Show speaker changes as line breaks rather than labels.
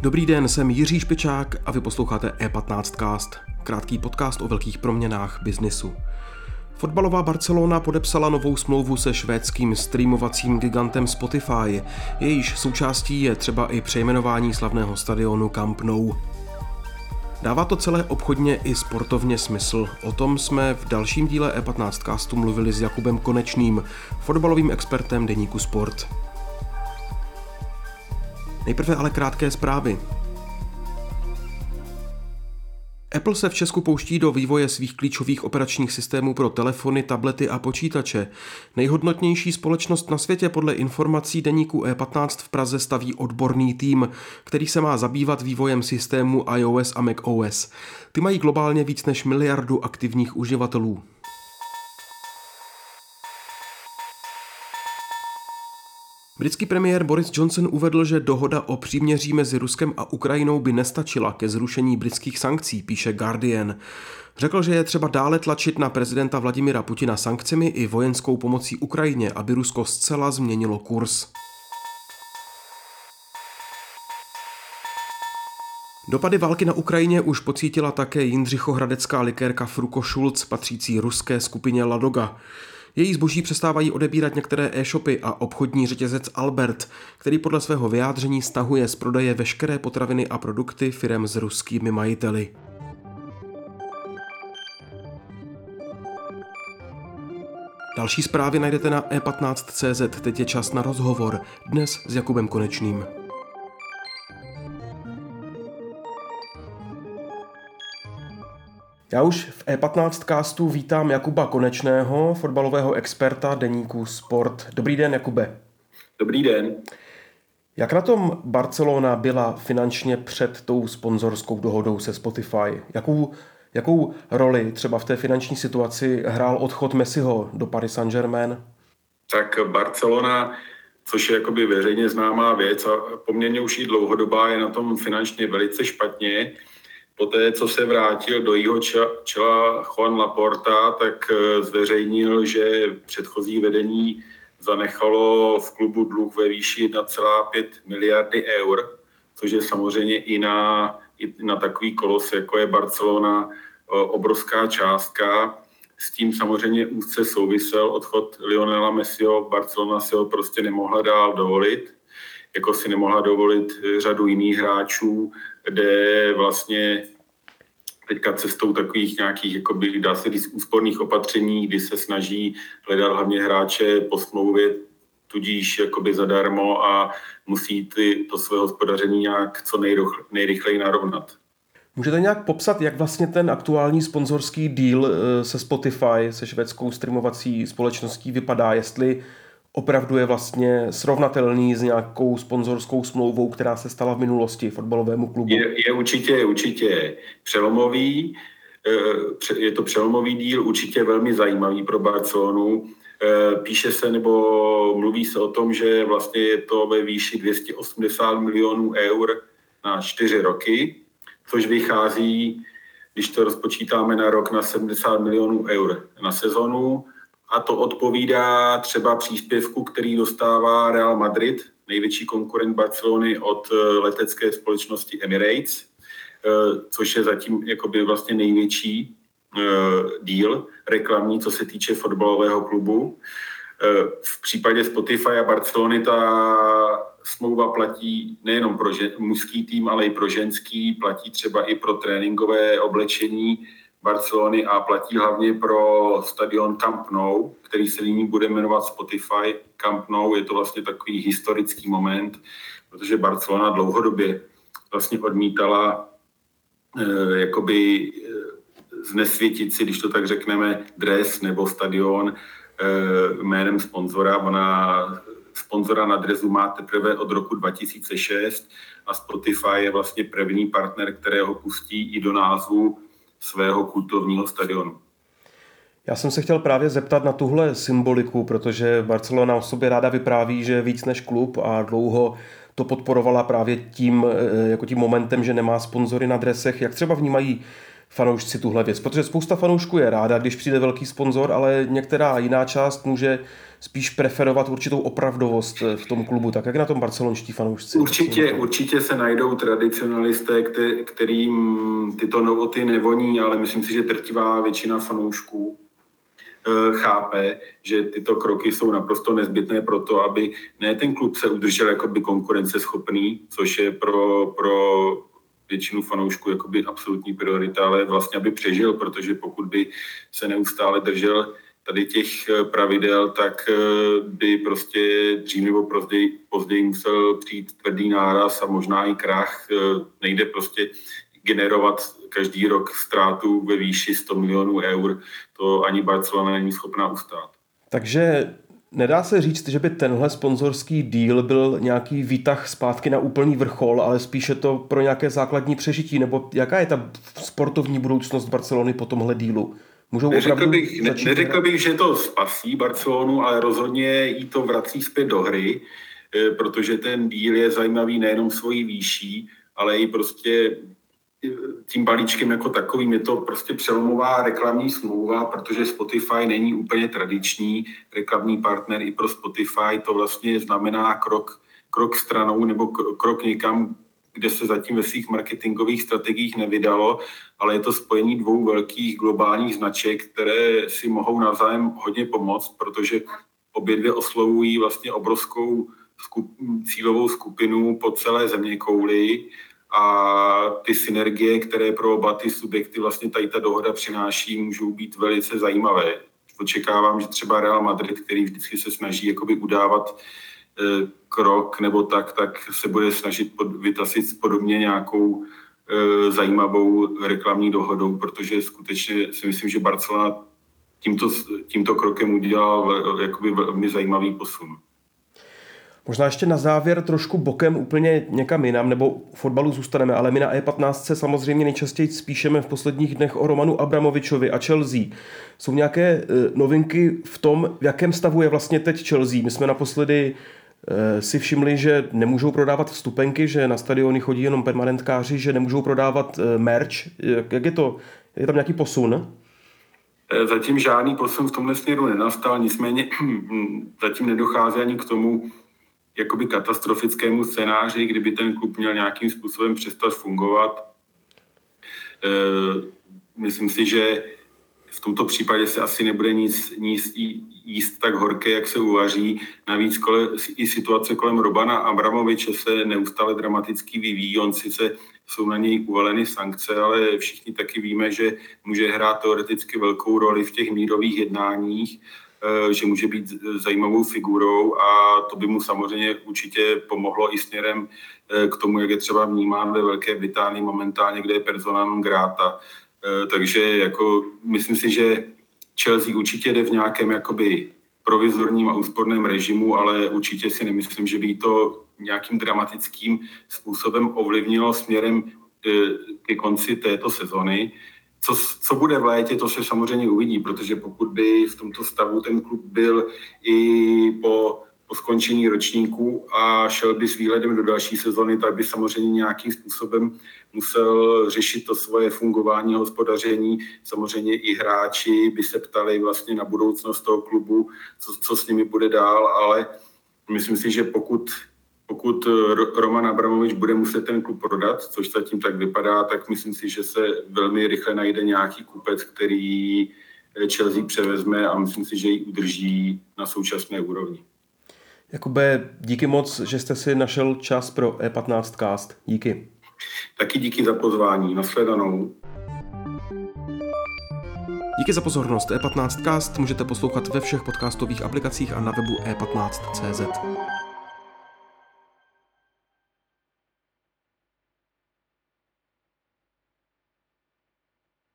Dobrý den, jsem Jiří Špičák a vy posloucháte E15 Cast, krátký podcast o velkých proměnách biznisu. Fotbalová Barcelona podepsala novou smlouvu se švédským streamovacím gigantem Spotify. Jejíž součástí je třeba i přejmenování slavného stadionu Camp Nou. Dává to celé obchodně i sportovně smysl. O tom jsme v dalším díle E15 castu mluvili s Jakubem Konečným, fotbalovým expertem deníku Sport. Nejprve ale krátké zprávy. Apple se v Česku pouští do vývoje svých klíčových operačních systémů pro telefony, tablety a počítače. Nejhodnotnější společnost na světě podle informací deníku E15 v Praze staví odborný tým, který se má zabývat vývojem systému iOS a macOS. Ty mají globálně víc než miliardu aktivních uživatelů. Britský premiér Boris Johnson uvedl, že dohoda o příměří mezi Ruskem a Ukrajinou by nestačila ke zrušení britských sankcí, píše Guardian. Řekl, že je třeba dále tlačit na prezidenta Vladimira Putina sankcemi i vojenskou pomocí Ukrajině, aby Rusko zcela změnilo kurz. Dopady války na Ukrajině už pocítila také Jindřichohradecká likérka Fruko Schulz, patřící ruské skupině Ladoga. Její zboží přestávají odebírat některé e-shopy a obchodní řetězec Albert, který podle svého vyjádření stahuje z prodeje veškeré potraviny a produkty firem s ruskými majiteli. Další zprávy najdete na e15.cz. Teď je čas na rozhovor. Dnes s Jakubem Konečným. Já už v E15 castu vítám Jakuba Konečného, fotbalového experta deníku Sport. Dobrý den, Jakube.
Dobrý den.
Jak na tom Barcelona byla finančně před tou sponzorskou dohodou se Spotify? Jakou, jakou roli třeba v té finanční situaci hrál odchod Messiho do Paris Saint-Germain?
Tak Barcelona, což je jakoby veřejně známá věc a poměrně už i dlouhodobá, je na tom finančně velice špatně Poté, co se vrátil do jeho čela Juan Laporta, tak eh, zveřejnil, že předchozí vedení zanechalo v klubu dluh ve výši 1,5 miliardy eur, což je samozřejmě i na, i na takový kolos, jako je Barcelona, eh, obrovská částka. S tím samozřejmě úzce souvisel odchod Lionela Messiho. Barcelona si ho prostě nemohla dál dovolit, jako si nemohla dovolit řadu jiných hráčů, kde vlastně teďka cestou takových nějakých, jakoby, dá se říct, úsporných opatření, kdy se snaží hledat hlavně hráče po smlouvě, tudíž jakoby zadarmo a musí ty, to své hospodaření nějak co nejrychle, nejrychleji narovnat.
Můžete nějak popsat, jak vlastně ten aktuální sponzorský deal eh, se Spotify, se švédskou streamovací společností vypadá, jestli opravdu je vlastně srovnatelný s nějakou sponzorskou smlouvou, která se stala v minulosti fotbalovému klubu?
Je, je určitě, určitě přelomový, eh, je to přelomový díl, určitě velmi zajímavý pro Barcelonu. Eh, píše se nebo mluví se o tom, že vlastně je to ve výši 280 milionů eur na čtyři roky, což vychází, když to rozpočítáme na rok, na 70 milionů eur na sezonu a to odpovídá třeba příspěvku, který dostává Real Madrid, největší konkurent Barcelony od eh, letecké společnosti Emirates, eh, což je zatím jakoby vlastně největší eh, díl reklamní, co se týče fotbalového klubu. V případě Spotify a Barcelony ta smlouva platí nejenom pro mužský tým, ale i pro ženský, platí třeba i pro tréninkové oblečení, Barcelony a platí hlavně pro stadion Camp Nou, který se nyní bude jmenovat Spotify Camp Nou. Je to vlastně takový historický moment, protože Barcelona dlouhodobě vlastně odmítala eh, jakoby eh, znesvětit si, když to tak řekneme, dres nebo stadion eh, jménem sponzora. Ona sponzora na dresu má teprve od roku 2006 a Spotify je vlastně první partner, kterého pustí i do názvu svého kultovního stadionu.
Já jsem se chtěl právě zeptat na tuhle symboliku, protože Barcelona o sobě ráda vypráví, že víc než klub a dlouho to podporovala právě tím, eh, jako tím momentem, že nemá sponzory na dresech. Jak třeba vnímají fanoušci tuhle věc? Protože spousta fanoušků je ráda, když přijde velký sponzor, ale některá jiná část může spíš preferovat určitou opravdovost v tom klubu. Tak jak na tom barcelonští fanoušci?
Určitě, určitě se najdou tradicionalisté, kterým tyto novoty nevoní, ale myslím si, že drtivá většina fanoušků eh, chápe, že tyto kroky jsou naprosto nezbytné pro to, aby ne ten klub se udržel jakoby konkurenceschopný, což je pro, pro většinu fanoušků jakoby absolutní priorita, ale vlastně aby přežil, protože pokud by se neustále držel tady těch eh, pravidel, tak eh, by prostě dřív nebo později, později musel přijít tvrdý náraz a možná i krach. Eh, nejde prostě generovat každý rok ztrátu ve výši 100 milionů eur. To ani Barcelona není schopná ustát.
Takže Nedá se říct, že by tenhle sponzorský díl byl nějaký výtah zpátky na úplný vrchol, ale spíše to pro nějaké základní přežití, nebo jaká je ta sportovní budoucnost Barcelony po tomhle dílu?
Můžou neřekl bych, ne, neřekl bych, že to spasí Barcelonu, ale rozhodně jí to vrací zpět do hry, eh, protože ten díl je zajímavý nejenom svojí výší, ale i prostě eh, tím balíčkem jako takovým je to prostě přelomová reklamní smlouva, protože Spotify není úplně tradiční reklamní partner i pro Spotify. To vlastně znamená krok, krok stranou nebo krok někam, kde se zatím ve svých marketingových strategiích nevydalo, ale je to spojení dvou velkých globálních značek, které si mohou navzájem hodně pomoct, protože obě dvě oslovují vlastně obrovskou skup, cílovou skupinu po celé země kouli a ty synergie, které pro oba ty subjekty vlastně tady ta dohoda přináší, můžou být velice zajímavé. Očekávám, že třeba Real Madrid, který vždycky se snaží jakoby udávat krok nebo tak, tak se bude snažit pod, vytasit podobně nějakou e, zajímavou reklamní dohodou, protože skutečně si myslím, že Barcelona tímto, tímto krokem udělal jakoby velmi zajímavý posun.
Možná ještě na závěr trošku bokem úplně někam jinam, nebo fotbalu zůstaneme, ale my na E15 samozřejmě nejčastěji spíšeme v posledních dnech o Romanu Abramovičovi a Chelsea. Jsou nějaké e, novinky v tom, v jakém stavu je vlastně teď Chelsea? My jsme naposledy Eh, si všimli, že nemůžou prodávat vstupenky, že na stadiony chodí jenom permanentkáři, že nemůžou prodávat eh, merch. Jak je to? Je tam nějaký posun?
Eh, zatím žádný posun v tomhle směru nenastal, nicméně zatím nedochází ani k tomu jakoby katastrofickému scénáři, kdyby ten klub měl nějakým způsobem přestat fungovat. Myslím si, že tomto případě se asi nebude nic, nic jíst tak horké, jak se uvaří. Navíc kole, i situace kolem Robana Abramoviče se neustále dramaticky vyvíjí. On sice jsou na něj uvaleny sankce, ale všichni taky víme, že může hrát teoreticky velkou roli v těch mírových jednáních, eh, že může být zajímavou figurou a to by mu samozřejmě určitě pomohlo i směrem eh, k tomu, jak je třeba vnímán ve Velké Británii momentálně, kde je persona non grata. Eh, takže jako myslím si, že Chelsea určitě jde v nějakém jakoby provizorním a úsporném režimu, ale určitě si nemyslím, že by to nějakým dramatickým způsobem ovlivnilo směrem eh, ke konci této sezony. Co, co bude v létě, to se samozřejmě uvidí, protože pokud by v tomto stavu ten klub byl i po po skončení ročníku a šel by s výhledem do další sezony, tak by samozřejmě nějakým způsobem musel řešit to svoje fungování hospodaření. Samozřejmě i hráči by se ptali vlastně na budoucnost toho klubu, co, co s nimi bude dál, ale myslím si, že pokud pokud Roman Abramovič bude muset ten klub prodat, což zatím tak vypadá, tak myslím si, že se velmi rychle najde nějaký kupec, který Chelsea převezme a myslím si, že ji udrží na současné úrovni.
Jakube, díky moc, že jste si našel čas pro E15 Cast. Díky.
Taky díky za pozvání. Nasledanou.
Díky za pozornost. E15 Cast můžete poslouchat ve všech podcastových aplikacích a na webu e15.cz.